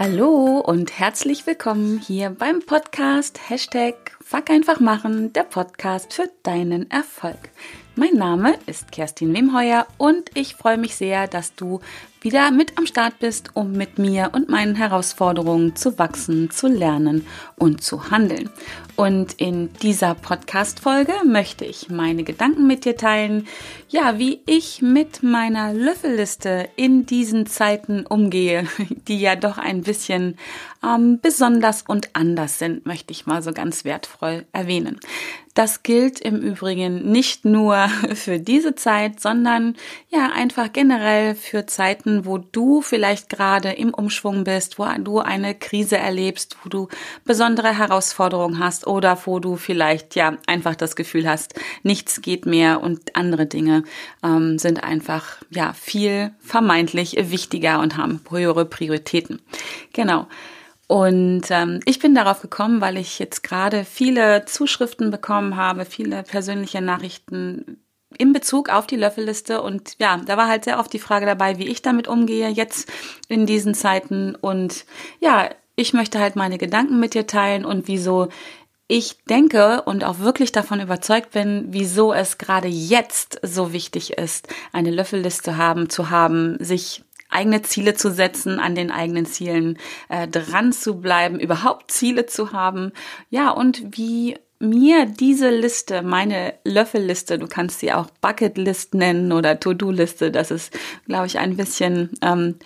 Hallo und herzlich willkommen hier beim Podcast Hashtag Fuck einfach machen, der Podcast für deinen Erfolg. Mein Name ist Kerstin Wemheuer und ich freue mich sehr, dass du wieder mit am Start bist, um mit mir und meinen Herausforderungen zu wachsen, zu lernen und zu handeln. Und in dieser Podcast-Folge möchte ich meine Gedanken mit dir teilen, ja, wie ich mit meiner Löffelliste in diesen Zeiten umgehe, die ja doch ein bisschen ähm, besonders und anders sind, möchte ich mal so ganz wertvoll erwähnen. Das gilt im Übrigen nicht nur für diese Zeit, sondern ja einfach generell für Zeiten, wo du vielleicht gerade im Umschwung bist, wo du eine Krise erlebst, wo du besondere Herausforderungen hast oder wo du vielleicht ja einfach das Gefühl hast, nichts geht mehr und andere Dinge ähm, sind einfach ja viel vermeintlich wichtiger und haben höhere Prioritäten. Genau. Und ähm, ich bin darauf gekommen, weil ich jetzt gerade viele Zuschriften bekommen habe, viele persönliche Nachrichten in Bezug auf die Löffelliste. Und ja, da war halt sehr oft die Frage dabei, wie ich damit umgehe jetzt in diesen Zeiten. Und ja, ich möchte halt meine Gedanken mit dir teilen und wieso ich denke und auch wirklich davon überzeugt bin, wieso es gerade jetzt so wichtig ist, eine Löffelliste haben, zu haben, sich eigene Ziele zu setzen, an den eigenen Zielen äh, dran zu bleiben, überhaupt Ziele zu haben. Ja, und wie mir diese Liste, meine Löffelliste, du kannst sie auch Bucketlist nennen oder To-Do-Liste, das ist, glaube ich, ein bisschen ähm,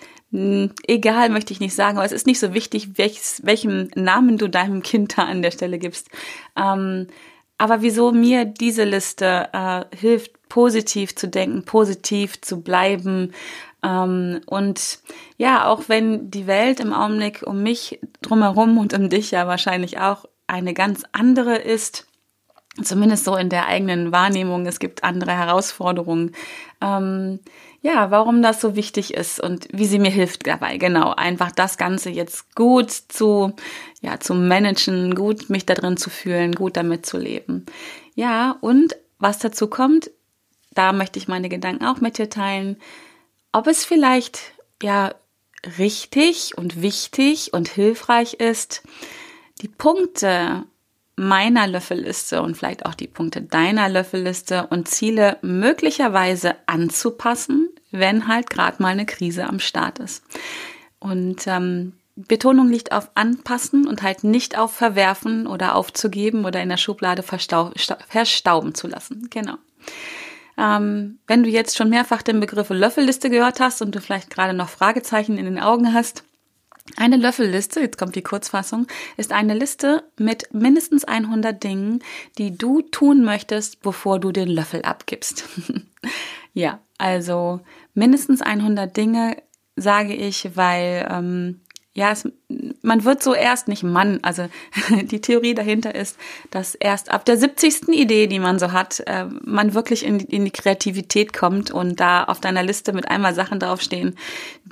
egal, möchte ich nicht sagen, aber es ist nicht so wichtig, welches, welchem Namen du deinem Kind da an der Stelle gibst. Ähm, aber wieso mir diese Liste äh, hilft, positiv zu denken, positiv zu bleiben, ähm, und ja, auch wenn die Welt im Augenblick um mich drumherum und um dich ja wahrscheinlich auch eine ganz andere ist, zumindest so in der eigenen Wahrnehmung, es gibt andere Herausforderungen. Ähm, ja, warum das so wichtig ist und wie sie mir hilft dabei. Genau, einfach das Ganze jetzt gut zu, ja, zu managen, gut mich da drin zu fühlen, gut damit zu leben. Ja, und was dazu kommt, da möchte ich meine Gedanken auch mit dir teilen ob es vielleicht ja richtig und wichtig und hilfreich ist, die Punkte meiner Löffelliste und vielleicht auch die Punkte deiner Löffelliste und Ziele möglicherweise anzupassen, wenn halt gerade mal eine Krise am Start ist. Und ähm, Betonung liegt auf anpassen und halt nicht auf verwerfen oder aufzugeben oder in der Schublade verstauben zu lassen. Genau. Ähm, wenn du jetzt schon mehrfach den Begriff Löffelliste gehört hast und du vielleicht gerade noch Fragezeichen in den Augen hast, eine Löffelliste, jetzt kommt die Kurzfassung, ist eine Liste mit mindestens 100 Dingen, die du tun möchtest, bevor du den Löffel abgibst. ja, also mindestens 100 Dinge sage ich, weil ähm, ja, es, man wird so erst nicht Mann. Also die Theorie dahinter ist, dass erst ab der 70. Idee, die man so hat, äh, man wirklich in, in die Kreativität kommt und da auf deiner Liste mit einmal Sachen draufstehen,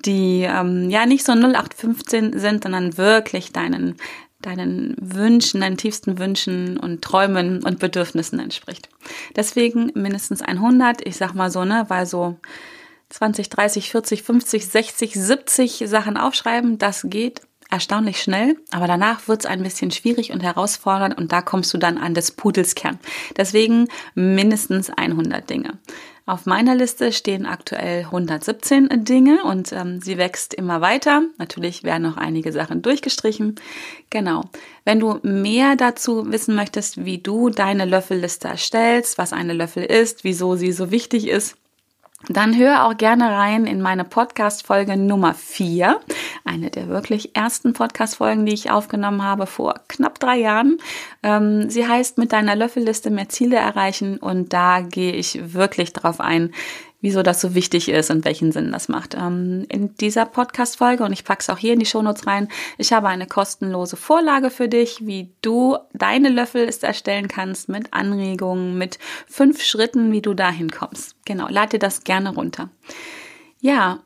die ähm, ja nicht so 0815 sind, sondern wirklich deinen deinen Wünschen, deinen tiefsten Wünschen und Träumen und Bedürfnissen entspricht. Deswegen mindestens 100, ich sag mal so, ne, weil so 20, 30, 40, 50, 60, 70 Sachen aufschreiben. Das geht erstaunlich schnell, aber danach wird es ein bisschen schwierig und herausfordernd und da kommst du dann an des Pudels Kern. Deswegen mindestens 100 Dinge. Auf meiner Liste stehen aktuell 117 Dinge und ähm, sie wächst immer weiter. Natürlich werden noch einige Sachen durchgestrichen. Genau. Wenn du mehr dazu wissen möchtest, wie du deine Löffelliste erstellst, was eine Löffel ist, wieso sie so wichtig ist, dann hör auch gerne rein in meine Podcast-Folge Nummer 4. Eine der wirklich ersten Podcast-Folgen, die ich aufgenommen habe vor knapp drei Jahren. Ähm, sie heißt Mit deiner Löffelliste mehr Ziele erreichen und da gehe ich wirklich drauf ein, wieso das so wichtig ist und welchen Sinn das macht. Ähm, in dieser Podcast-Folge, und ich packe es auch hier in die Shownotes rein, ich habe eine kostenlose Vorlage für dich, wie du deine Löffel ist erstellen kannst mit Anregungen, mit fünf Schritten, wie du dahin kommst. Genau, lade dir das gerne runter. Ja,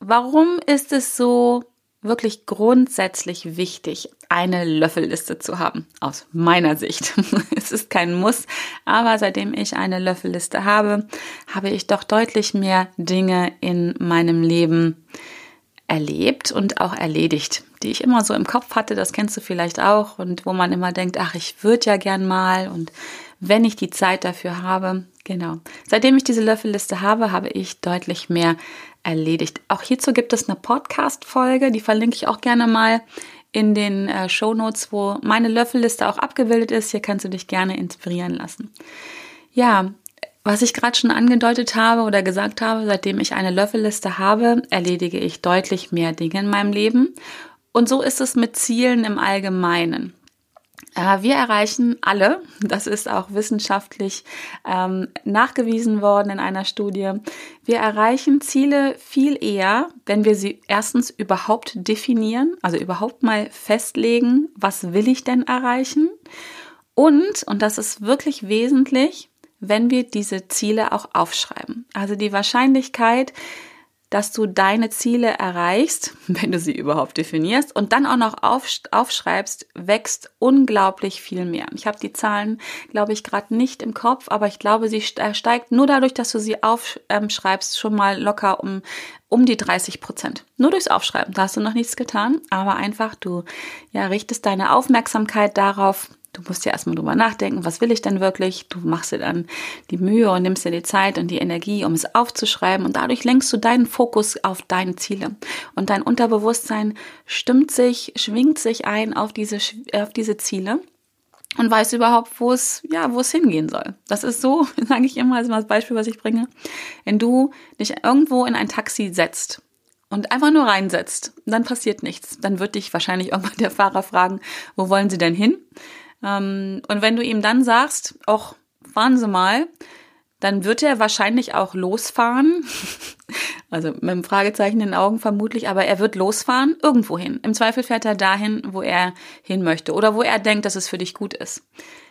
warum ist es so wirklich grundsätzlich wichtig, eine Löffelliste zu haben, aus meiner Sicht. es ist kein Muss, aber seitdem ich eine Löffelliste habe, habe ich doch deutlich mehr Dinge in meinem Leben erlebt und auch erledigt. die ich immer so im Kopf hatte, das kennst du vielleicht auch, und wo man immer denkt, ach, ich würde ja gern mal und wenn ich die Zeit dafür habe, genau. Seitdem ich diese Löffelliste habe, habe ich deutlich mehr erledigt. Auch hierzu gibt es eine Podcast-Folge, die verlinke ich auch gerne mal in den äh, Show Notes, wo meine Löffelliste auch abgebildet ist. Hier kannst du dich gerne inspirieren lassen. Ja, was ich gerade schon angedeutet habe oder gesagt habe, seitdem ich eine Löffelliste habe, erledige ich deutlich mehr Dinge in meinem Leben. Und so ist es mit Zielen im Allgemeinen. Äh, wir erreichen alle, das ist auch wissenschaftlich ähm, nachgewiesen worden in einer Studie, wir erreichen Ziele viel eher, wenn wir sie erstens überhaupt definieren, also überhaupt mal festlegen, was will ich denn erreichen. Und, und das ist wirklich wesentlich, wenn wir diese Ziele auch aufschreiben. Also die Wahrscheinlichkeit, dass du deine Ziele erreichst, wenn du sie überhaupt definierst und dann auch noch aufschreibst, wächst unglaublich viel mehr. Ich habe die Zahlen, glaube ich, gerade nicht im Kopf, aber ich glaube, sie steigt nur dadurch, dass du sie aufschreibst, schon mal locker um, um die 30 Prozent. Nur durchs Aufschreiben. Da hast du noch nichts getan, aber einfach du ja, richtest deine Aufmerksamkeit darauf, Du musst ja erstmal drüber nachdenken, was will ich denn wirklich? Du machst dir dann die Mühe und nimmst dir die Zeit und die Energie, um es aufzuschreiben und dadurch lenkst du deinen Fokus auf deine Ziele. Und dein Unterbewusstsein stimmt sich, schwingt sich ein auf diese, auf diese Ziele und weiß überhaupt, wo es, ja, wo es hingehen soll. Das ist so, sage ich immer, das Beispiel, was ich bringe. Wenn du dich irgendwo in ein Taxi setzt und einfach nur reinsetzt, dann passiert nichts. Dann wird dich wahrscheinlich irgendwann der Fahrer fragen, wo wollen Sie denn hin? Ähm, und wenn du ihm dann sagst, ach, fahren Sie mal, dann wird er wahrscheinlich auch losfahren. Also mit einem Fragezeichen in den Augen vermutlich, aber er wird losfahren irgendwo hin. Im Zweifel fährt er dahin, wo er hin möchte oder wo er denkt, dass es für dich gut ist.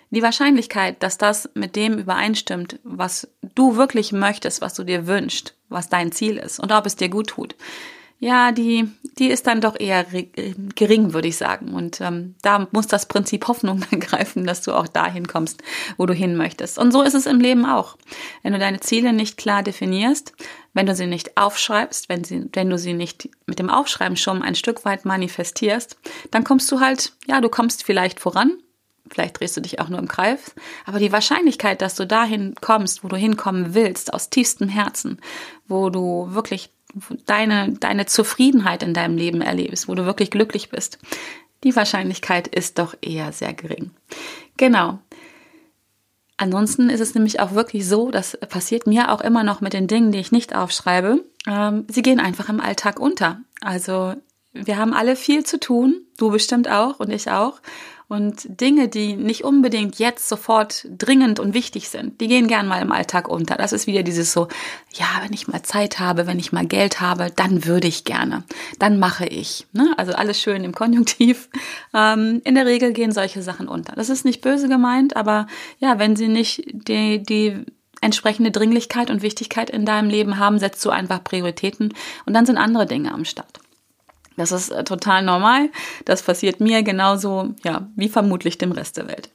Die Wahrscheinlichkeit, dass das mit dem übereinstimmt, was du wirklich möchtest, was du dir wünschst, was dein Ziel ist und ob es dir gut tut, ja, die, die ist dann doch eher gering, würde ich sagen. Und ähm, da muss das Prinzip Hoffnung dann greifen, dass du auch dahin kommst, wo du hin möchtest. Und so ist es im Leben auch. Wenn du deine Ziele nicht klar definierst, wenn du sie nicht aufschreibst, wenn, sie, wenn du sie nicht mit dem Aufschreiben schon ein Stück weit manifestierst, dann kommst du halt, ja, du kommst vielleicht voran, vielleicht drehst du dich auch nur im Kreis, aber die Wahrscheinlichkeit, dass du dahin kommst, wo du hinkommen willst, aus tiefstem Herzen, wo du wirklich deine, deine Zufriedenheit in deinem Leben erlebst, wo du wirklich glücklich bist, die Wahrscheinlichkeit ist doch eher sehr gering. Genau. Ansonsten ist es nämlich auch wirklich so, das passiert mir auch immer noch mit den Dingen, die ich nicht aufschreibe. Ähm, sie gehen einfach im Alltag unter. Also wir haben alle viel zu tun, du bestimmt auch und ich auch. Und Dinge, die nicht unbedingt jetzt sofort dringend und wichtig sind, die gehen gern mal im Alltag unter. Das ist wieder dieses so, ja, wenn ich mal Zeit habe, wenn ich mal Geld habe, dann würde ich gerne. Dann mache ich. Ne? Also alles schön im Konjunktiv. Ähm, in der Regel gehen solche Sachen unter. Das ist nicht böse gemeint, aber ja, wenn sie nicht die, die entsprechende Dringlichkeit und Wichtigkeit in deinem Leben haben, setzt du einfach Prioritäten und dann sind andere Dinge am Start. Das ist äh, total normal. Das passiert mir genauso, ja, wie vermutlich dem Rest der Welt.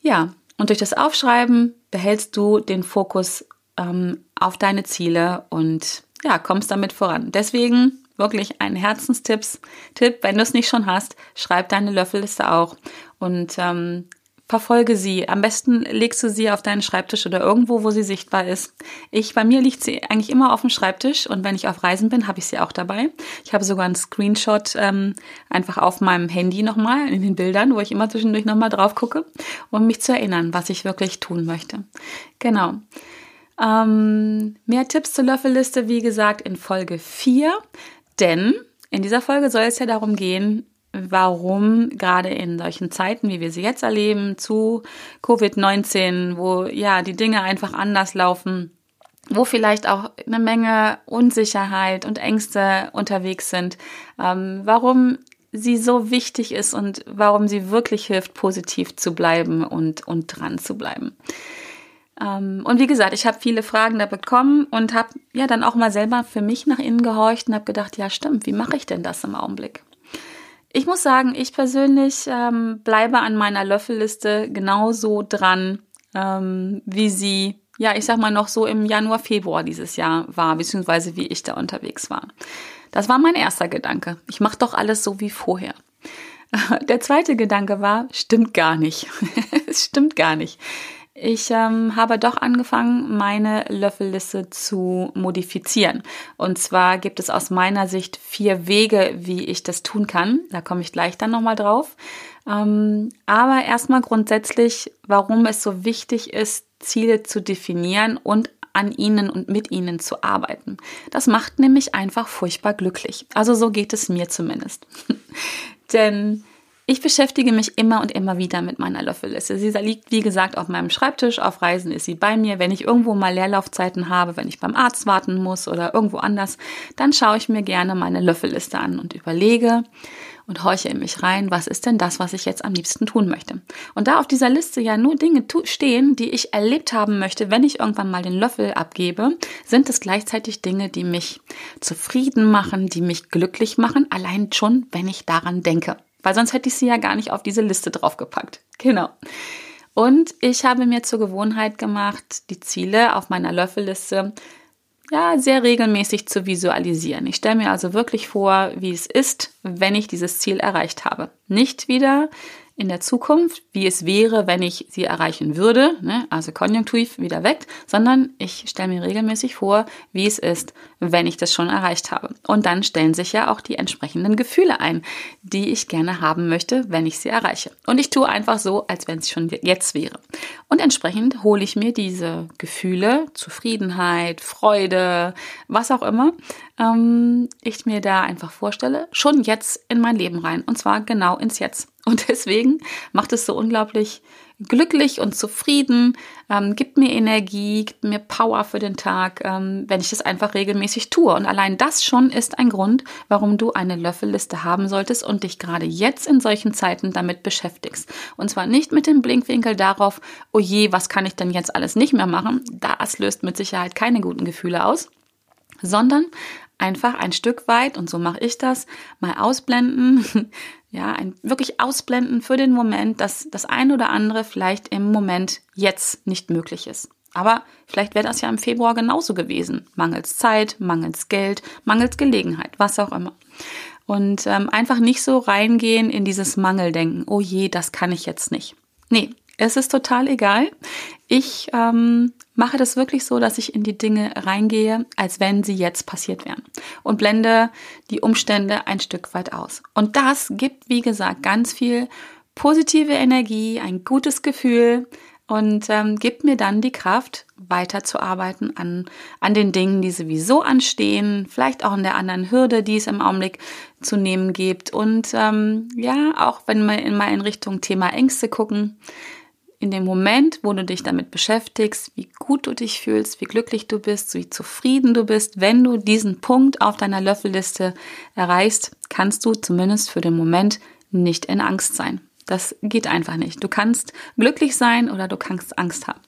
Ja, und durch das Aufschreiben behältst du den Fokus ähm, auf deine Ziele und ja, kommst damit voran. Deswegen wirklich ein Herzenstipps, Tipp, wenn du es nicht schon hast, schreib deine Löffelliste auch und ähm, Verfolge sie. Am besten legst du sie auf deinen Schreibtisch oder irgendwo, wo sie sichtbar ist. Ich, bei mir liegt sie eigentlich immer auf dem Schreibtisch und wenn ich auf Reisen bin, habe ich sie auch dabei. Ich habe sogar einen Screenshot ähm, einfach auf meinem Handy nochmal in den Bildern, wo ich immer zwischendurch nochmal drauf gucke, um mich zu erinnern, was ich wirklich tun möchte. Genau. Ähm, mehr Tipps zur Löffelliste, wie gesagt, in Folge 4. Denn in dieser Folge soll es ja darum gehen, warum gerade in solchen Zeiten, wie wir sie jetzt erleben, zu Covid-19, wo ja die Dinge einfach anders laufen, wo vielleicht auch eine Menge Unsicherheit und Ängste unterwegs sind, ähm, warum sie so wichtig ist und warum sie wirklich hilft, positiv zu bleiben und, und dran zu bleiben. Ähm, und wie gesagt, ich habe viele Fragen da bekommen und habe ja dann auch mal selber für mich nach innen gehorcht und habe gedacht, ja stimmt, wie mache ich denn das im Augenblick? Ich muss sagen, ich persönlich ähm, bleibe an meiner Löffelliste genauso dran, ähm, wie sie, ja, ich sag mal noch so im Januar, Februar dieses Jahr war, beziehungsweise wie ich da unterwegs war. Das war mein erster Gedanke. Ich mache doch alles so wie vorher. Der zweite Gedanke war, stimmt gar nicht. es stimmt gar nicht. Ich ähm, habe doch angefangen, meine Löffelliste zu modifizieren. Und zwar gibt es aus meiner Sicht vier Wege, wie ich das tun kann. Da komme ich gleich dann nochmal drauf. Ähm, aber erstmal grundsätzlich, warum es so wichtig ist, Ziele zu definieren und an ihnen und mit ihnen zu arbeiten. Das macht nämlich einfach furchtbar glücklich. Also so geht es mir zumindest. Denn ich beschäftige mich immer und immer wieder mit meiner Löffelliste. Sie liegt, wie gesagt, auf meinem Schreibtisch. Auf Reisen ist sie bei mir. Wenn ich irgendwo mal Leerlaufzeiten habe, wenn ich beim Arzt warten muss oder irgendwo anders, dann schaue ich mir gerne meine Löffelliste an und überlege und horche in mich rein, was ist denn das, was ich jetzt am liebsten tun möchte. Und da auf dieser Liste ja nur Dinge stehen, die ich erlebt haben möchte, wenn ich irgendwann mal den Löffel abgebe, sind es gleichzeitig Dinge, die mich zufrieden machen, die mich glücklich machen, allein schon, wenn ich daran denke weil sonst hätte ich sie ja gar nicht auf diese Liste draufgepackt. Genau. Und ich habe mir zur Gewohnheit gemacht, die Ziele auf meiner Löffelliste ja, sehr regelmäßig zu visualisieren. Ich stelle mir also wirklich vor, wie es ist, wenn ich dieses Ziel erreicht habe. Nicht wieder in der Zukunft, wie es wäre, wenn ich sie erreichen würde, ne? also konjunktiv wieder weg, sondern ich stelle mir regelmäßig vor, wie es ist, wenn ich das schon erreicht habe. Und dann stellen sich ja auch die entsprechenden Gefühle ein, die ich gerne haben möchte, wenn ich sie erreiche. Und ich tue einfach so, als wenn es schon jetzt wäre. Und entsprechend hole ich mir diese Gefühle, Zufriedenheit, Freude, was auch immer, ähm, ich mir da einfach vorstelle, schon jetzt in mein Leben rein. Und zwar genau ins Jetzt. Und deswegen macht es so unglaublich glücklich und zufrieden, ähm, gibt mir Energie, gibt mir Power für den Tag, ähm, wenn ich das einfach regelmäßig tue. Und allein das schon ist ein Grund, warum du eine Löffelliste haben solltest und dich gerade jetzt in solchen Zeiten damit beschäftigst. Und zwar nicht mit dem Blinkwinkel darauf, oh je, was kann ich denn jetzt alles nicht mehr machen? Das löst mit Sicherheit keine guten Gefühle aus sondern einfach ein Stück weit, und so mache ich das, mal ausblenden, ja, ein wirklich ausblenden für den Moment, dass das ein oder andere vielleicht im Moment jetzt nicht möglich ist. Aber vielleicht wäre das ja im Februar genauso gewesen. Mangels Zeit, mangels Geld, mangels Gelegenheit, was auch immer. Und ähm, einfach nicht so reingehen in dieses Mangeldenken. Oh je, das kann ich jetzt nicht. Nee, es ist total egal. Ich ähm, mache das wirklich so, dass ich in die Dinge reingehe, als wenn sie jetzt passiert wären und blende die Umstände ein Stück weit aus. Und das gibt, wie gesagt, ganz viel positive Energie, ein gutes Gefühl und ähm, gibt mir dann die Kraft, weiterzuarbeiten an, an den Dingen, die sowieso anstehen, vielleicht auch an der anderen Hürde, die es im Augenblick zu nehmen gibt. Und ähm, ja, auch wenn wir mal in Richtung Thema Ängste gucken, in dem Moment, wo du dich damit beschäftigst, wie gut du dich fühlst, wie glücklich du bist, wie zufrieden du bist, wenn du diesen Punkt auf deiner Löffelliste erreichst, kannst du zumindest für den Moment nicht in Angst sein. Das geht einfach nicht. Du kannst glücklich sein oder du kannst Angst haben.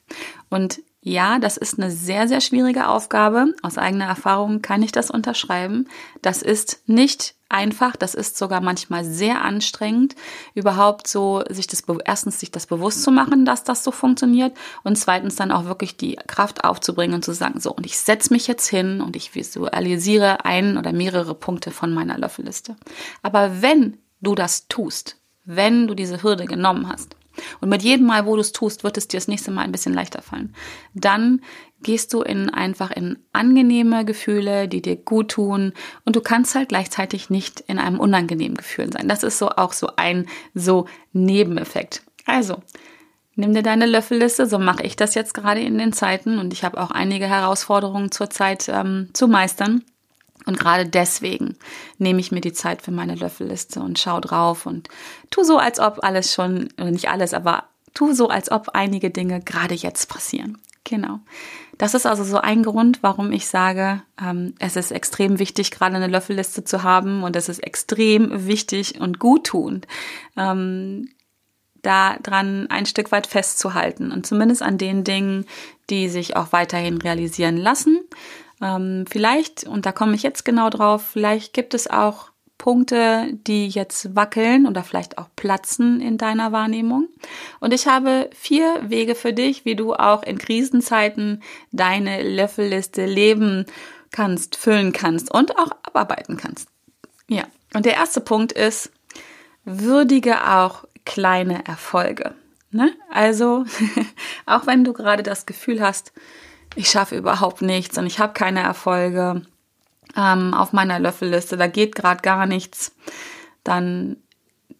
Und ja, das ist eine sehr, sehr schwierige Aufgabe. Aus eigener Erfahrung kann ich das unterschreiben. Das ist nicht einfach, das ist sogar manchmal sehr anstrengend, überhaupt so sich das erstens sich das bewusst zu machen, dass das so funktioniert und zweitens dann auch wirklich die Kraft aufzubringen und zu sagen, so und ich setze mich jetzt hin und ich visualisiere einen oder mehrere Punkte von meiner Löffelliste. Aber wenn du das tust, wenn du diese Hürde genommen hast, und mit jedem Mal, wo du es tust, wird es dir das nächste Mal ein bisschen leichter fallen. Dann gehst du in einfach in angenehme Gefühle, die dir gut tun und du kannst halt gleichzeitig nicht in einem unangenehmen Gefühl sein. Das ist so auch so ein so Nebeneffekt. Also, nimm dir deine Löffelliste, so mache ich das jetzt gerade in den Zeiten und ich habe auch einige Herausforderungen zurzeit ähm, zu meistern. Und gerade deswegen nehme ich mir die Zeit für meine Löffelliste und schau drauf und tu so, als ob alles schon, oder nicht alles, aber tu so, als ob einige Dinge gerade jetzt passieren. Genau. Das ist also so ein Grund, warum ich sage, ähm, es ist extrem wichtig, gerade eine Löffelliste zu haben und es ist extrem wichtig und guttun, ähm, da dran ein Stück weit festzuhalten und zumindest an den Dingen, die sich auch weiterhin realisieren lassen ähm, vielleicht, und da komme ich jetzt genau drauf, vielleicht gibt es auch Punkte, die jetzt wackeln oder vielleicht auch platzen in deiner Wahrnehmung. Und ich habe vier Wege für dich, wie du auch in Krisenzeiten deine Löffelliste leben kannst, füllen kannst und auch abarbeiten kannst. Ja, und der erste Punkt ist, würdige auch kleine Erfolge. Ne? Also, auch wenn du gerade das Gefühl hast, ich schaffe überhaupt nichts und ich habe keine Erfolge ähm, auf meiner Löffelliste, da geht gerade gar nichts, dann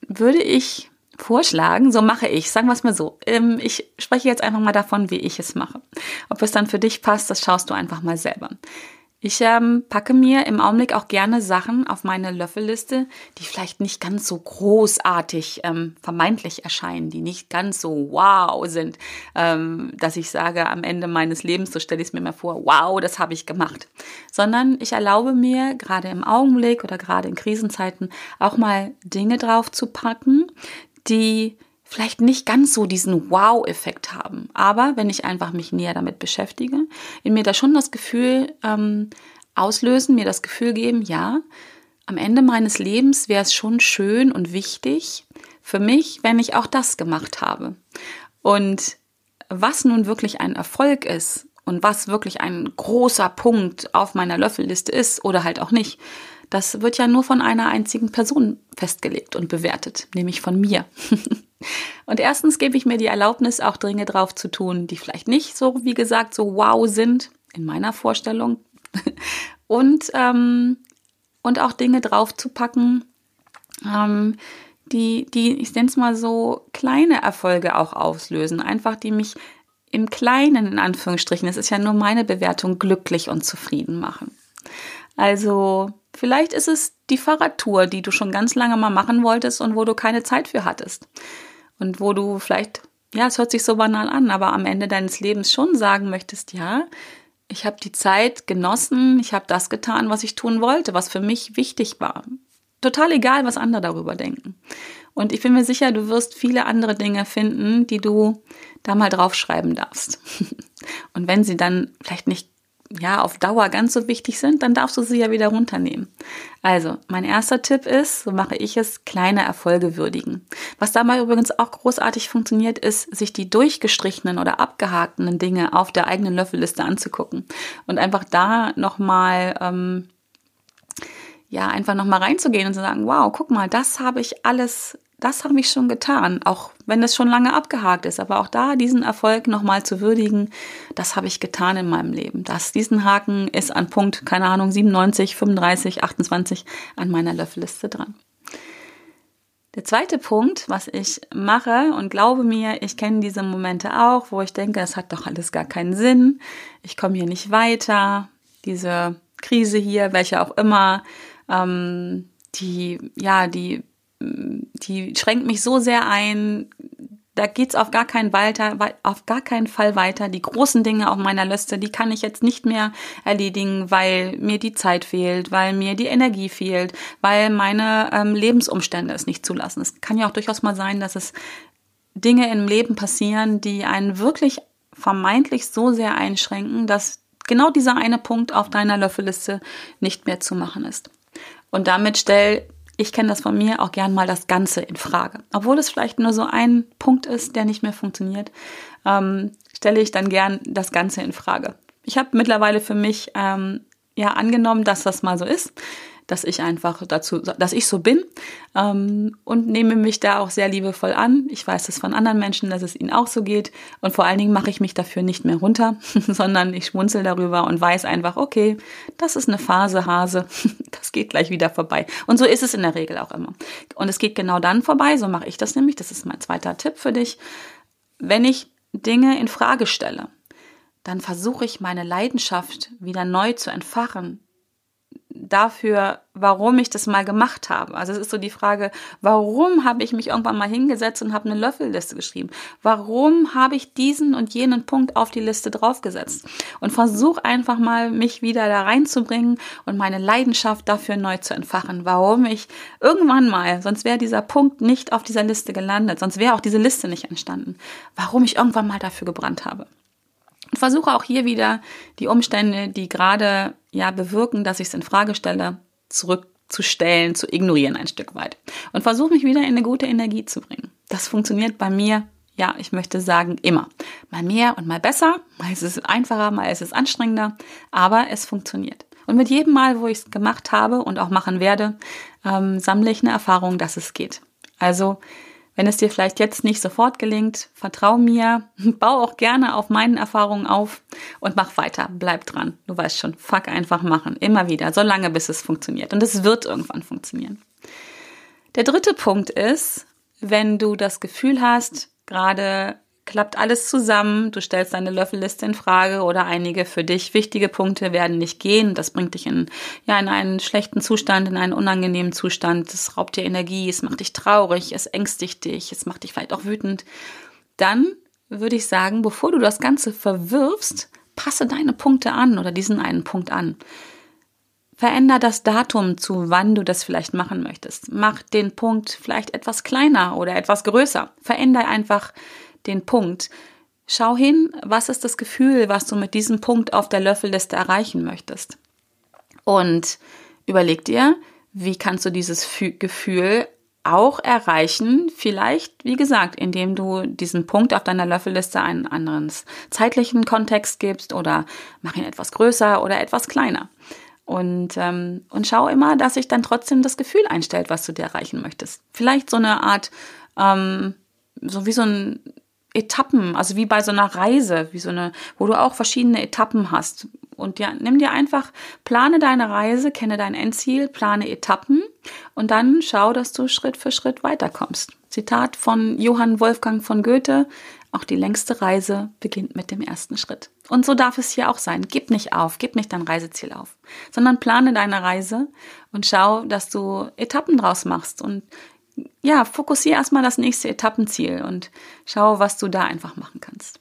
würde ich vorschlagen, so mache ich, sagen wir es mal so. Ähm, ich spreche jetzt einfach mal davon, wie ich es mache. Ob es dann für dich passt, das schaust du einfach mal selber. Ich ähm, packe mir im Augenblick auch gerne Sachen auf meine Löffelliste, die vielleicht nicht ganz so großartig ähm, vermeintlich erscheinen, die nicht ganz so wow sind, ähm, dass ich sage, am Ende meines Lebens, so stelle ich es mir mal vor, wow, das habe ich gemacht. Sondern ich erlaube mir gerade im Augenblick oder gerade in Krisenzeiten auch mal Dinge drauf zu packen, die vielleicht nicht ganz so diesen Wow-Effekt haben. Aber wenn ich einfach mich näher damit beschäftige, in mir da schon das Gefühl ähm, auslösen, mir das Gefühl geben, ja, am Ende meines Lebens wäre es schon schön und wichtig für mich, wenn ich auch das gemacht habe. Und was nun wirklich ein Erfolg ist und was wirklich ein großer Punkt auf meiner Löffelliste ist oder halt auch nicht, das wird ja nur von einer einzigen Person festgelegt und bewertet, nämlich von mir. und erstens gebe ich mir die Erlaubnis, auch Dinge drauf zu tun, die vielleicht nicht so, wie gesagt, so wow sind in meiner Vorstellung. und, ähm, und auch Dinge drauf zu packen, ähm, die, die, ich nenne es mal so, kleine Erfolge auch auslösen. Einfach, die mich im Kleinen, in Anführungsstrichen, es ist ja nur meine Bewertung, glücklich und zufrieden machen. Also vielleicht ist es die Fahrradtour, die du schon ganz lange mal machen wolltest und wo du keine Zeit für hattest. Und wo du vielleicht, ja, es hört sich so banal an, aber am Ende deines Lebens schon sagen möchtest, ja, ich habe die Zeit genossen, ich habe das getan, was ich tun wollte, was für mich wichtig war. Total egal, was andere darüber denken. Und ich bin mir sicher, du wirst viele andere Dinge finden, die du da mal draufschreiben darfst. Und wenn sie dann vielleicht nicht ja, auf Dauer ganz so wichtig sind, dann darfst du sie ja wieder runternehmen. Also, mein erster Tipp ist, so mache ich es, kleine Erfolge würdigen. Was dabei übrigens auch großartig funktioniert, ist, sich die durchgestrichenen oder abgehakten Dinge auf der eigenen Löffelliste anzugucken und einfach da nochmal, ähm, ja, einfach nochmal reinzugehen und zu sagen, wow, guck mal, das habe ich alles das habe ich schon getan, auch wenn es schon lange abgehakt ist. Aber auch da diesen Erfolg nochmal zu würdigen, das habe ich getan in meinem Leben. Das, diesen Haken ist an Punkt, keine Ahnung, 97, 35, 28 an meiner Löffelliste dran. Der zweite Punkt, was ich mache und glaube mir, ich kenne diese Momente auch, wo ich denke, es hat doch alles gar keinen Sinn, ich komme hier nicht weiter, diese Krise hier, welche auch immer, ähm, die, ja, die die schränkt mich so sehr ein. Da geht's auf gar keinen weiter, auf gar keinen Fall weiter. Die großen Dinge auf meiner Liste, die kann ich jetzt nicht mehr erledigen, weil mir die Zeit fehlt, weil mir die Energie fehlt, weil meine ähm, Lebensumstände es nicht zulassen. Es kann ja auch durchaus mal sein, dass es Dinge im Leben passieren, die einen wirklich vermeintlich so sehr einschränken, dass genau dieser eine Punkt auf deiner Löffelliste nicht mehr zu machen ist. Und damit stell ich kenne das von mir, auch gern mal das Ganze in Frage. Obwohl es vielleicht nur so ein Punkt ist, der nicht mehr funktioniert, ähm, stelle ich dann gern das Ganze in Frage. Ich habe mittlerweile für mich ähm, ja angenommen, dass das mal so ist dass ich einfach dazu, dass ich so bin ähm, und nehme mich da auch sehr liebevoll an. Ich weiß es von anderen Menschen, dass es ihnen auch so geht und vor allen Dingen mache ich mich dafür nicht mehr runter, sondern ich schmunzel darüber und weiß einfach, okay, das ist eine Phase, Hase, das geht gleich wieder vorbei. Und so ist es in der Regel auch immer. Und es geht genau dann vorbei, so mache ich das nämlich, das ist mein zweiter Tipp für dich, wenn ich Dinge in Frage stelle dann versuche ich meine Leidenschaft wieder neu zu entfachen, dafür, warum ich das mal gemacht habe. Also es ist so die Frage, warum habe ich mich irgendwann mal hingesetzt und habe eine Löffelliste geschrieben? Warum habe ich diesen und jenen Punkt auf die Liste draufgesetzt? Und versuche einfach mal, mich wieder da reinzubringen und meine Leidenschaft dafür neu zu entfachen. Warum ich irgendwann mal, sonst wäre dieser Punkt nicht auf dieser Liste gelandet, sonst wäre auch diese Liste nicht entstanden. Warum ich irgendwann mal dafür gebrannt habe. Und versuche auch hier wieder die Umstände, die gerade ja bewirken, dass ich es in Frage stelle, zurückzustellen, zu ignorieren ein Stück weit. Und versuche mich wieder in eine gute Energie zu bringen. Das funktioniert bei mir, ja, ich möchte sagen, immer. Mal mehr und mal besser, mal ist es einfacher, mal ist es anstrengender, aber es funktioniert. Und mit jedem Mal, wo ich es gemacht habe und auch machen werde, ähm, sammle ich eine Erfahrung, dass es geht. Also wenn es dir vielleicht jetzt nicht sofort gelingt, vertrau mir, bau auch gerne auf meinen Erfahrungen auf und mach weiter, bleib dran. Du weißt schon, fuck einfach machen, immer wieder, so lange bis es funktioniert. Und es wird irgendwann funktionieren. Der dritte Punkt ist, wenn du das Gefühl hast, gerade klappt alles zusammen, du stellst deine Löffelliste in Frage oder einige für dich wichtige Punkte werden nicht gehen, das bringt dich in, ja, in einen schlechten Zustand, in einen unangenehmen Zustand, das raubt dir Energie, es macht dich traurig, es ängstigt dich, es macht dich vielleicht auch wütend, dann würde ich sagen, bevor du das Ganze verwirfst, passe deine Punkte an oder diesen einen Punkt an. Veränder das Datum, zu wann du das vielleicht machen möchtest. Mach den Punkt vielleicht etwas kleiner oder etwas größer. Veränder einfach den Punkt. Schau hin, was ist das Gefühl, was du mit diesem Punkt auf der Löffelliste erreichen möchtest. Und überleg dir, wie kannst du dieses Gefühl auch erreichen, vielleicht, wie gesagt, indem du diesen Punkt auf deiner Löffelliste einen anderen zeitlichen Kontext gibst oder mach ihn etwas größer oder etwas kleiner. Und, ähm, und schau immer, dass sich dann trotzdem das Gefühl einstellt, was du dir erreichen möchtest. Vielleicht so eine Art, ähm, so wie so ein Etappen, also wie bei so einer Reise, wie so eine, wo du auch verschiedene Etappen hast. Und ja, nimm dir einfach, plane deine Reise, kenne dein Endziel, plane Etappen und dann schau, dass du Schritt für Schritt weiterkommst. Zitat von Johann Wolfgang von Goethe, auch die längste Reise beginnt mit dem ersten Schritt. Und so darf es hier auch sein. Gib nicht auf, gib nicht dein Reiseziel auf, sondern plane deine Reise und schau, dass du Etappen draus machst und ja, fokussiere erstmal das nächste Etappenziel und schau, was du da einfach machen kannst.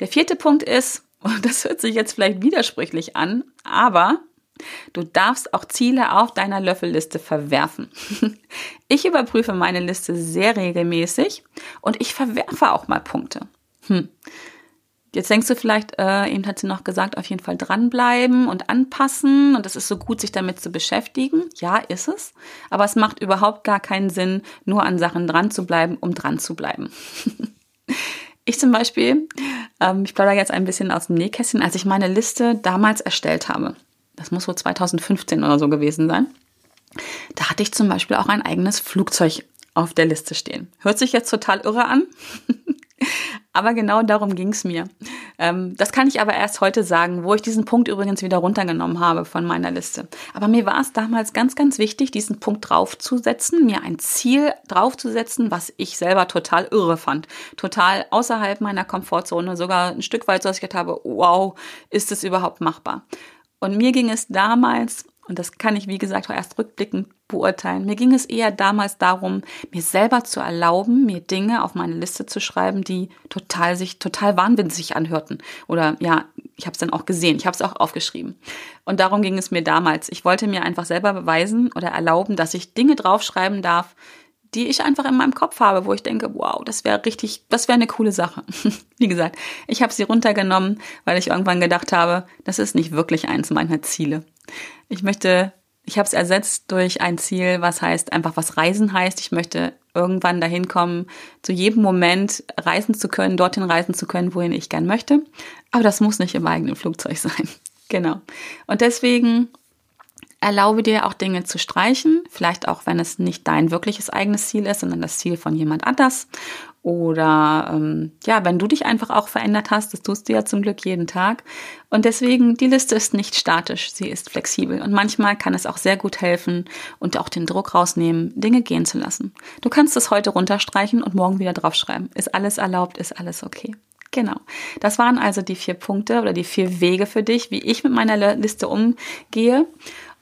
Der vierte Punkt ist, und das hört sich jetzt vielleicht widersprüchlich an, aber du darfst auch Ziele auf deiner Löffelliste verwerfen. Ich überprüfe meine Liste sehr regelmäßig und ich verwerfe auch mal Punkte. Hm. Jetzt denkst du vielleicht, äh, eben hat sie noch gesagt, auf jeden Fall dranbleiben und anpassen und es ist so gut, sich damit zu beschäftigen. Ja, ist es. Aber es macht überhaupt gar keinen Sinn, nur an Sachen dran zu bleiben, um dran zu bleiben. ich zum Beispiel, ähm, ich plaudere jetzt ein bisschen aus dem Nähkästchen, als ich meine Liste damals erstellt habe. Das muss so 2015 oder so gewesen sein. Da hatte ich zum Beispiel auch ein eigenes Flugzeug auf der Liste stehen. Hört sich jetzt total irre an. Aber genau darum ging es mir. Ähm, das kann ich aber erst heute sagen, wo ich diesen Punkt übrigens wieder runtergenommen habe von meiner Liste. Aber mir war es damals ganz, ganz wichtig, diesen Punkt draufzusetzen, mir ein Ziel draufzusetzen, was ich selber total irre fand. Total außerhalb meiner Komfortzone, sogar ein Stück weit so, dass ich gedacht habe, wow, ist es überhaupt machbar? Und mir ging es damals und das kann ich, wie gesagt, auch erst rückblickend beurteilen. Mir ging es eher damals darum, mir selber zu erlauben, mir Dinge auf meine Liste zu schreiben, die total sich total wahnsinnig anhörten. Oder ja, ich habe es dann auch gesehen, ich habe es auch aufgeschrieben. Und darum ging es mir damals. Ich wollte mir einfach selber beweisen oder erlauben, dass ich Dinge draufschreiben darf, die ich einfach in meinem Kopf habe, wo ich denke, wow, das wäre richtig, das wäre eine coole Sache. Wie gesagt, ich habe sie runtergenommen, weil ich irgendwann gedacht habe, das ist nicht wirklich eins meiner Ziele. Ich möchte, ich habe es ersetzt durch ein Ziel, was heißt einfach, was Reisen heißt. Ich möchte irgendwann dahin kommen, zu jedem Moment reisen zu können, dorthin reisen zu können, wohin ich gern möchte. Aber das muss nicht im eigenen Flugzeug sein. Genau. Und deswegen Erlaube dir auch Dinge zu streichen, vielleicht auch wenn es nicht dein wirkliches eigenes Ziel ist, sondern das Ziel von jemand anders. Oder ähm, ja, wenn du dich einfach auch verändert hast, das tust du ja zum Glück jeden Tag. Und deswegen, die Liste ist nicht statisch, sie ist flexibel. Und manchmal kann es auch sehr gut helfen und auch den Druck rausnehmen, Dinge gehen zu lassen. Du kannst es heute runterstreichen und morgen wieder draufschreiben. Ist alles erlaubt, ist alles okay. Genau. Das waren also die vier Punkte oder die vier Wege für dich, wie ich mit meiner Liste umgehe.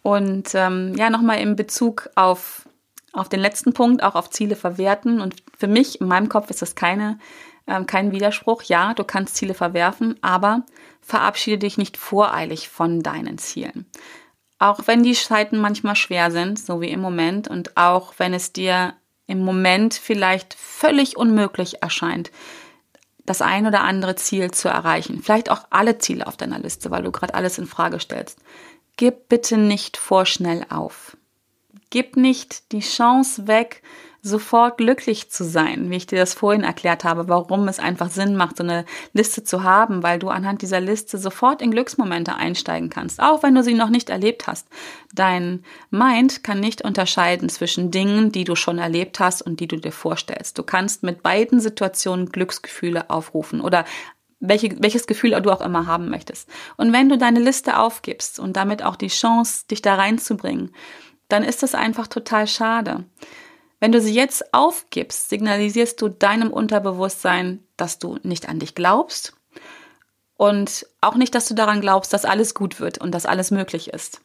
Und ähm, ja, nochmal in Bezug auf, auf den letzten Punkt, auch auf Ziele verwerten. Und für mich, in meinem Kopf ist das keine, ähm, kein Widerspruch. Ja, du kannst Ziele verwerfen, aber verabschiede dich nicht voreilig von deinen Zielen. Auch wenn die Zeiten manchmal schwer sind, so wie im Moment, und auch wenn es dir im Moment vielleicht völlig unmöglich erscheint, das ein oder andere Ziel zu erreichen. Vielleicht auch alle Ziele auf deiner Liste, weil du gerade alles in Frage stellst. Gib bitte nicht vorschnell auf. Gib nicht die Chance weg, sofort glücklich zu sein, wie ich dir das vorhin erklärt habe, warum es einfach Sinn macht, so eine Liste zu haben, weil du anhand dieser Liste sofort in Glücksmomente einsteigen kannst, auch wenn du sie noch nicht erlebt hast. Dein Mind kann nicht unterscheiden zwischen Dingen, die du schon erlebt hast und die du dir vorstellst. Du kannst mit beiden Situationen Glücksgefühle aufrufen oder welche, welches Gefühl du auch immer haben möchtest. Und wenn du deine Liste aufgibst und damit auch die Chance, dich da reinzubringen, dann ist das einfach total schade. Wenn du sie jetzt aufgibst, signalisierst du deinem Unterbewusstsein, dass du nicht an dich glaubst und auch nicht, dass du daran glaubst, dass alles gut wird und dass alles möglich ist.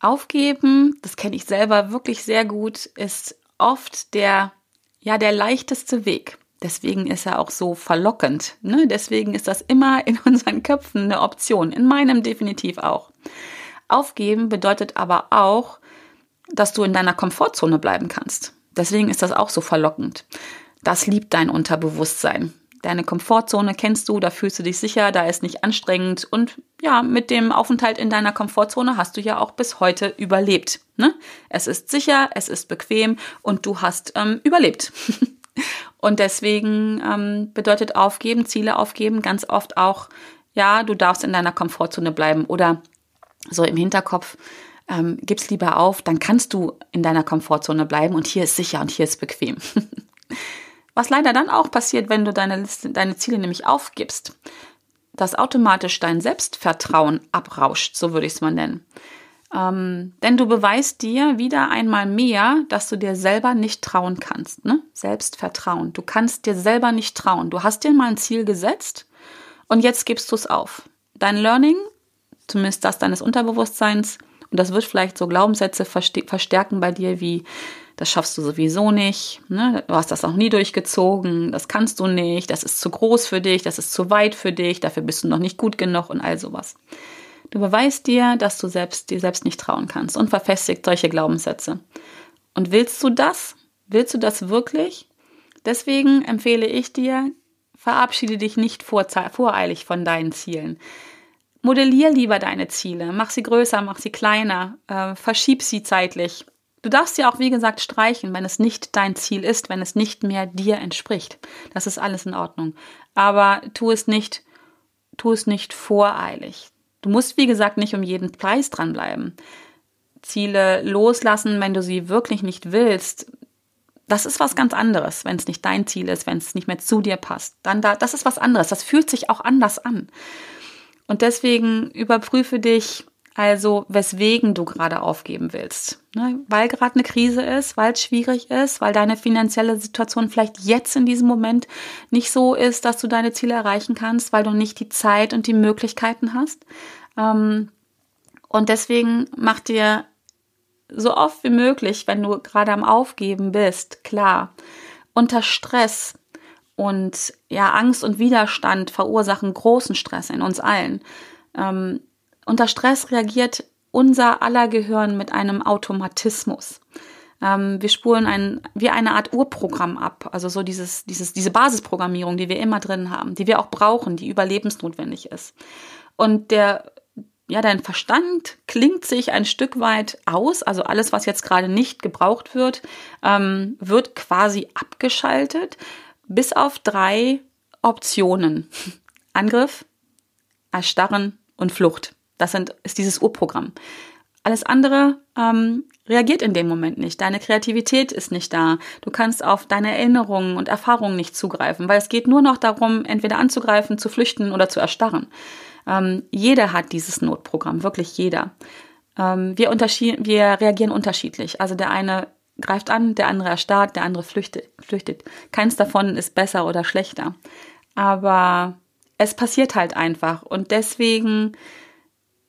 Aufgeben, das kenne ich selber wirklich sehr gut, ist oft der, ja, der leichteste Weg. Deswegen ist er auch so verlockend. Ne? Deswegen ist das immer in unseren Köpfen eine Option. In meinem definitiv auch. Aufgeben bedeutet aber auch, dass du in deiner Komfortzone bleiben kannst. Deswegen ist das auch so verlockend. Das liebt dein Unterbewusstsein. Deine Komfortzone kennst du, da fühlst du dich sicher, da ist nicht anstrengend und ja, mit dem Aufenthalt in deiner Komfortzone hast du ja auch bis heute überlebt. Ne? Es ist sicher, es ist bequem und du hast ähm, überlebt. und deswegen ähm, bedeutet aufgeben, Ziele aufgeben ganz oft auch, ja, du darfst in deiner Komfortzone bleiben oder so im Hinterkopf, ähm, gib's lieber auf, dann kannst du in deiner Komfortzone bleiben und hier ist sicher und hier ist bequem. Was leider dann auch passiert, wenn du deine, Liste, deine Ziele nämlich aufgibst, dass automatisch dein Selbstvertrauen abrauscht, so würde ich es mal nennen. Ähm, denn du beweist dir wieder einmal mehr, dass du dir selber nicht trauen kannst. Ne? Selbstvertrauen. Du kannst dir selber nicht trauen. Du hast dir mal ein Ziel gesetzt und jetzt gibst du es auf. Dein Learning, zumindest das deines Unterbewusstseins, und das wird vielleicht so Glaubenssätze verstärken bei dir wie, das schaffst du sowieso nicht, ne? du hast das auch nie durchgezogen, das kannst du nicht, das ist zu groß für dich, das ist zu weit für dich, dafür bist du noch nicht gut genug und all sowas. Du beweist dir, dass du selbst, dir selbst nicht trauen kannst und verfestigt solche Glaubenssätze. Und willst du das? Willst du das wirklich? Deswegen empfehle ich dir, verabschiede dich nicht voreilig von deinen Zielen. Modellier lieber deine Ziele, mach sie größer, mach sie kleiner, äh, verschieb sie zeitlich. Du darfst sie auch, wie gesagt, streichen, wenn es nicht dein Ziel ist, wenn es nicht mehr dir entspricht. Das ist alles in Ordnung. Aber tu es nicht, tu es nicht voreilig. Du musst, wie gesagt, nicht um jeden Preis dranbleiben. Ziele loslassen, wenn du sie wirklich nicht willst, das ist was ganz anderes, wenn es nicht dein Ziel ist, wenn es nicht mehr zu dir passt. Dann da, das ist was anderes. Das fühlt sich auch anders an. Und deswegen überprüfe dich also, weswegen du gerade aufgeben willst. Ne? Weil gerade eine Krise ist, weil es schwierig ist, weil deine finanzielle Situation vielleicht jetzt in diesem Moment nicht so ist, dass du deine Ziele erreichen kannst, weil du nicht die Zeit und die Möglichkeiten hast. Ähm, und deswegen mach dir so oft wie möglich, wenn du gerade am Aufgeben bist, klar, unter Stress und ja, Angst und Widerstand verursachen großen Stress in uns allen. Ähm, unter Stress reagiert unser aller Gehirn mit einem Automatismus. Ähm, wir spulen ein, wie eine Art Urprogramm ab, also so dieses, dieses, diese Basisprogrammierung, die wir immer drin haben, die wir auch brauchen, die überlebensnotwendig ist. Und der ja, dein Verstand klingt sich ein Stück weit aus, also alles, was jetzt gerade nicht gebraucht wird, ähm, wird quasi abgeschaltet bis auf drei Optionen. Angriff, Erstarren und Flucht. Das sind, ist dieses Urprogramm. Alles andere ähm, reagiert in dem Moment nicht. Deine Kreativität ist nicht da. Du kannst auf deine Erinnerungen und Erfahrungen nicht zugreifen, weil es geht nur noch darum, entweder anzugreifen, zu flüchten oder zu erstarren. Ähm, jeder hat dieses Notprogramm, wirklich jeder. Ähm, wir, wir reagieren unterschiedlich. Also der eine greift an, der andere erstarrt, der andere flüchtet, flüchtet. Keins davon ist besser oder schlechter. Aber es passiert halt einfach. Und deswegen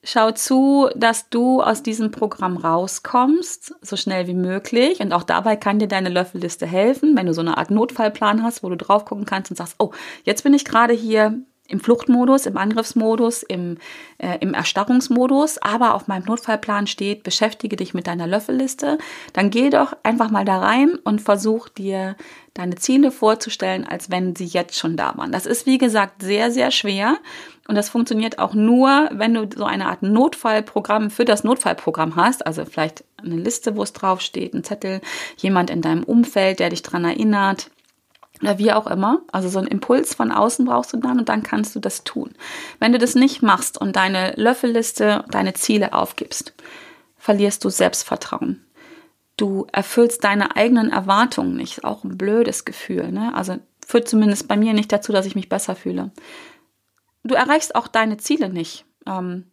schau zu, dass du aus diesem Programm rauskommst, so schnell wie möglich. Und auch dabei kann dir deine Löffelliste helfen, wenn du so eine Art Notfallplan hast, wo du drauf gucken kannst und sagst, oh, jetzt bin ich gerade hier im Fluchtmodus, im Angriffsmodus, im, äh, im Erstarrungsmodus, aber auf meinem Notfallplan steht, beschäftige dich mit deiner Löffelliste, dann geh doch einfach mal da rein und versuch dir deine Ziele vorzustellen, als wenn sie jetzt schon da waren. Das ist, wie gesagt, sehr, sehr schwer. Und das funktioniert auch nur, wenn du so eine Art Notfallprogramm für das Notfallprogramm hast. Also vielleicht eine Liste, wo es draufsteht, ein Zettel, jemand in deinem Umfeld, der dich dran erinnert oder wie auch immer. Also so einen Impuls von außen brauchst du dann und dann kannst du das tun. Wenn du das nicht machst und deine Löffelliste, deine Ziele aufgibst, verlierst du Selbstvertrauen. Du erfüllst deine eigenen Erwartungen nicht. Auch ein blödes Gefühl. Ne? Also führt zumindest bei mir nicht dazu, dass ich mich besser fühle. Du erreichst auch deine Ziele nicht. Ähm,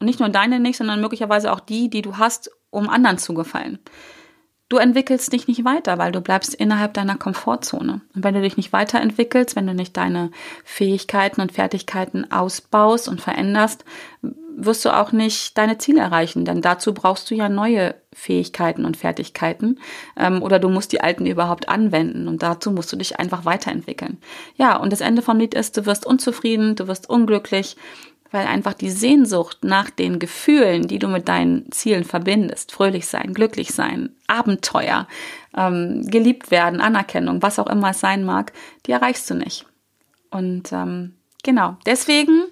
nicht nur deine nicht, sondern möglicherweise auch die, die du hast, um anderen zu gefallen. Du entwickelst dich nicht weiter, weil du bleibst innerhalb deiner Komfortzone. Und wenn du dich nicht weiterentwickelst, wenn du nicht deine Fähigkeiten und Fertigkeiten ausbaust und veränderst, wirst du auch nicht deine Ziele erreichen, denn dazu brauchst du ja neue Fähigkeiten und Fertigkeiten ähm, oder du musst die alten überhaupt anwenden und dazu musst du dich einfach weiterentwickeln. Ja, und das Ende vom Lied ist, du wirst unzufrieden, du wirst unglücklich weil einfach die Sehnsucht nach den Gefühlen, die du mit deinen Zielen verbindest, fröhlich sein, glücklich sein, Abenteuer, ähm, geliebt werden, Anerkennung, was auch immer es sein mag, die erreichst du nicht. Und ähm, genau, deswegen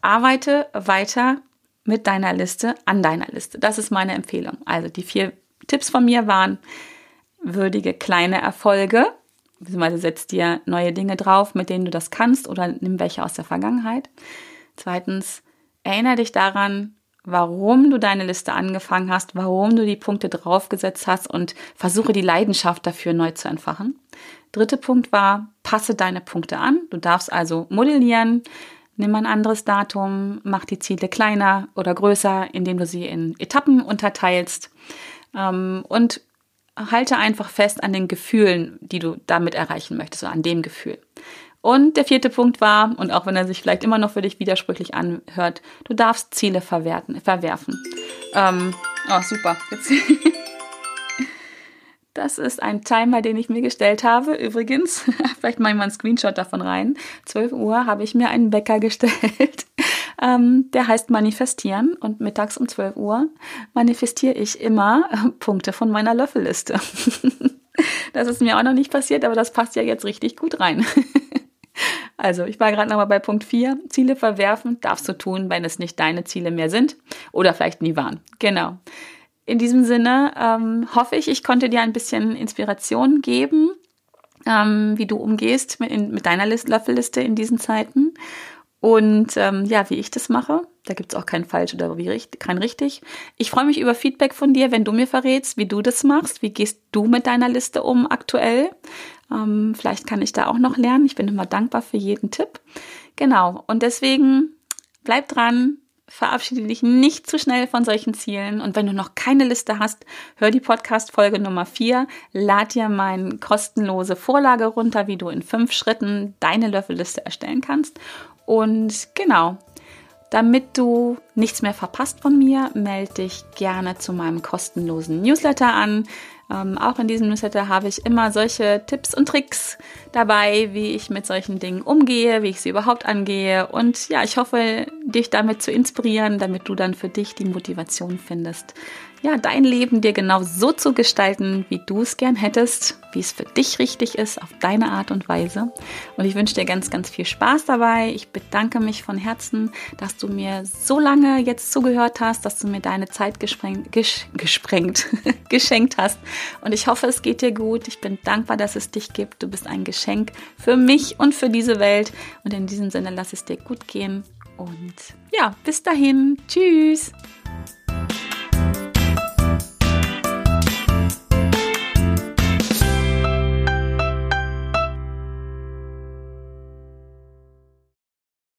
arbeite weiter mit deiner Liste an deiner Liste. Das ist meine Empfehlung. Also die vier Tipps von mir waren würdige kleine Erfolge, beziehungsweise setz dir neue Dinge drauf, mit denen du das kannst oder nimm welche aus der Vergangenheit. Zweitens, erinnere dich daran, warum du deine Liste angefangen hast, warum du die Punkte draufgesetzt hast und versuche die Leidenschaft dafür neu zu entfachen. Dritter Punkt war, passe deine Punkte an. Du darfst also modellieren, nimm ein anderes Datum, mach die Ziele kleiner oder größer, indem du sie in Etappen unterteilst ähm, und halte einfach fest an den Gefühlen, die du damit erreichen möchtest, oder an dem Gefühl. Und der vierte Punkt war, und auch wenn er sich vielleicht immer noch für dich widersprüchlich anhört, du darfst Ziele verwerten, verwerfen. Ähm, oh, super. Jetzt das ist ein Timer, den ich mir gestellt habe. Übrigens, vielleicht mache ich mal einen Screenshot davon rein. 12 Uhr habe ich mir einen Wecker gestellt. Ähm, der heißt Manifestieren und mittags um 12 Uhr manifestiere ich immer Punkte von meiner Löffelliste. das ist mir auch noch nicht passiert, aber das passt ja jetzt richtig gut rein. Also, ich war gerade nochmal bei Punkt 4. Ziele verwerfen darfst du tun, wenn es nicht deine Ziele mehr sind oder vielleicht nie waren. Genau. In diesem Sinne ähm, hoffe ich, ich konnte dir ein bisschen Inspiration geben, ähm, wie du umgehst mit, in, mit deiner List Löffelliste in diesen Zeiten. Und ähm, ja, wie ich das mache, da gibt's auch kein falsch oder wie richtig, kein richtig. Ich freue mich über Feedback von dir, wenn du mir verrätst, wie du das machst. Wie gehst du mit deiner Liste um aktuell? Ähm, vielleicht kann ich da auch noch lernen. Ich bin immer dankbar für jeden Tipp. Genau. Und deswegen bleib dran. Verabschiede dich nicht zu schnell von solchen Zielen. Und wenn du noch keine Liste hast, hör die Podcast-Folge Nummer 4. Lad dir meine kostenlose Vorlage runter, wie du in fünf Schritten deine Löffelliste erstellen kannst. Und genau, damit du nichts mehr verpasst von mir, melde dich gerne zu meinem kostenlosen Newsletter an. Ähm, auch in diesem Newsletter habe ich immer solche Tipps und Tricks dabei, wie ich mit solchen Dingen umgehe, wie ich sie überhaupt angehe. Und ja, ich hoffe, dich damit zu inspirieren, damit du dann für dich die Motivation findest, ja, dein Leben dir genau so zu gestalten, wie du es gern hättest, wie es für dich richtig ist, auf deine Art und Weise. Und ich wünsche dir ganz, ganz viel Spaß dabei. Ich bedanke mich von Herzen, dass du mir so lange jetzt zugehört hast, dass du mir deine Zeit gesprengt, ges gesprengt, geschenkt hast. Und ich hoffe, es geht dir gut. Ich bin dankbar, dass es dich gibt. Du bist ein Geschenk für mich und für diese Welt. Und in diesem Sinne lass es dir gut gehen. Und ja, bis dahin. Tschüss.